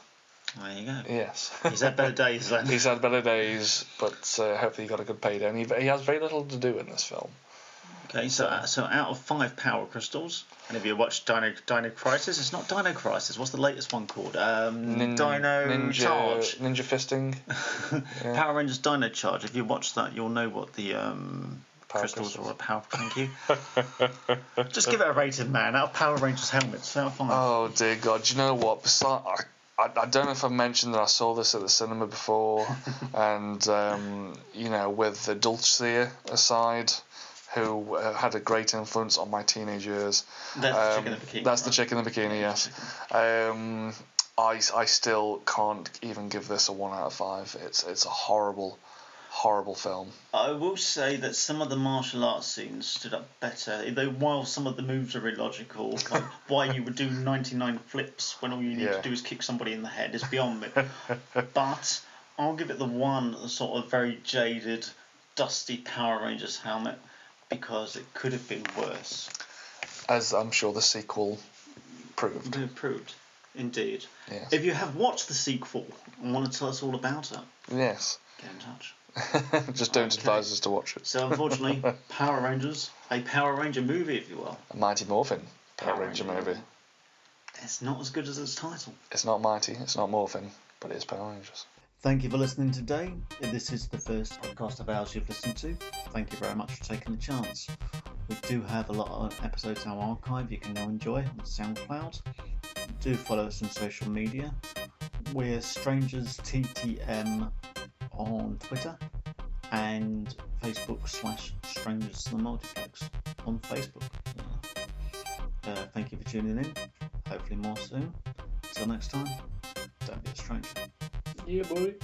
There you go. Yes. He's had better days then. He's had better days, but uh, hopefully he got a good payday. And he, he has very little to do in this film. Okay, so uh, so out of five power crystals, and if you watch Dino Dino Crisis, it's not Dino Crisis. What's the latest one called? Um, Nin- Dino Ninja, Charge. Ninja fisting. Yeah. Power Rangers Dino Charge. If you watch that, you'll know what the um, crystals, crystals. are. Power. Thank you. Just give it a rating, man. Out of Power Rangers helmets, out of five. Oh dear God! Do you know what? Besides, I, I, don't know if I've mentioned that I saw this at the cinema before, and um, you know, with the Dulcea aside, who uh, had a great influence on my teenage years. That's the chick Um, in the bikini. That's the right? chick in the bikini. Yes. Um, I, I still can't even give this a one out of five. It's it's a horrible, horrible film. I will say that some of the martial arts scenes stood up better. Though while some of the moves are illogical, like why you would do 99 flips when all you need Yeah. to do is kick somebody in the head is beyond me. but I'll give it the one sort of very jaded, dusty Power Rangers helmet because it could have been worse. As I'm sure the sequel proved. Been improved, indeed. Yes. If you have watched the sequel and want to tell us all about it, Yes. get in touch. Just don't Okay. advise us to watch it. So unfortunately, Power Rangers, a Power Ranger movie, if you will. A Mighty Morphin Power Power Ranger Ranger. movie. It's not as good as its title. It's not Mighty, it's not Morphin, but it is Power Rangers. Thank you for listening today. If this is the first podcast of ours you've listened to, thank you very much for taking the chance. We do have a lot of episodes in our archive you can now enjoy on SoundCloud. Do follow us on social media. We're Strangers TTM on Twitter and Facebook slash Strangers the Multiplex on Facebook. Uh, thank you for tuning in. Hopefully more soon. Till next time, don't be a stranger. Yeah, boy.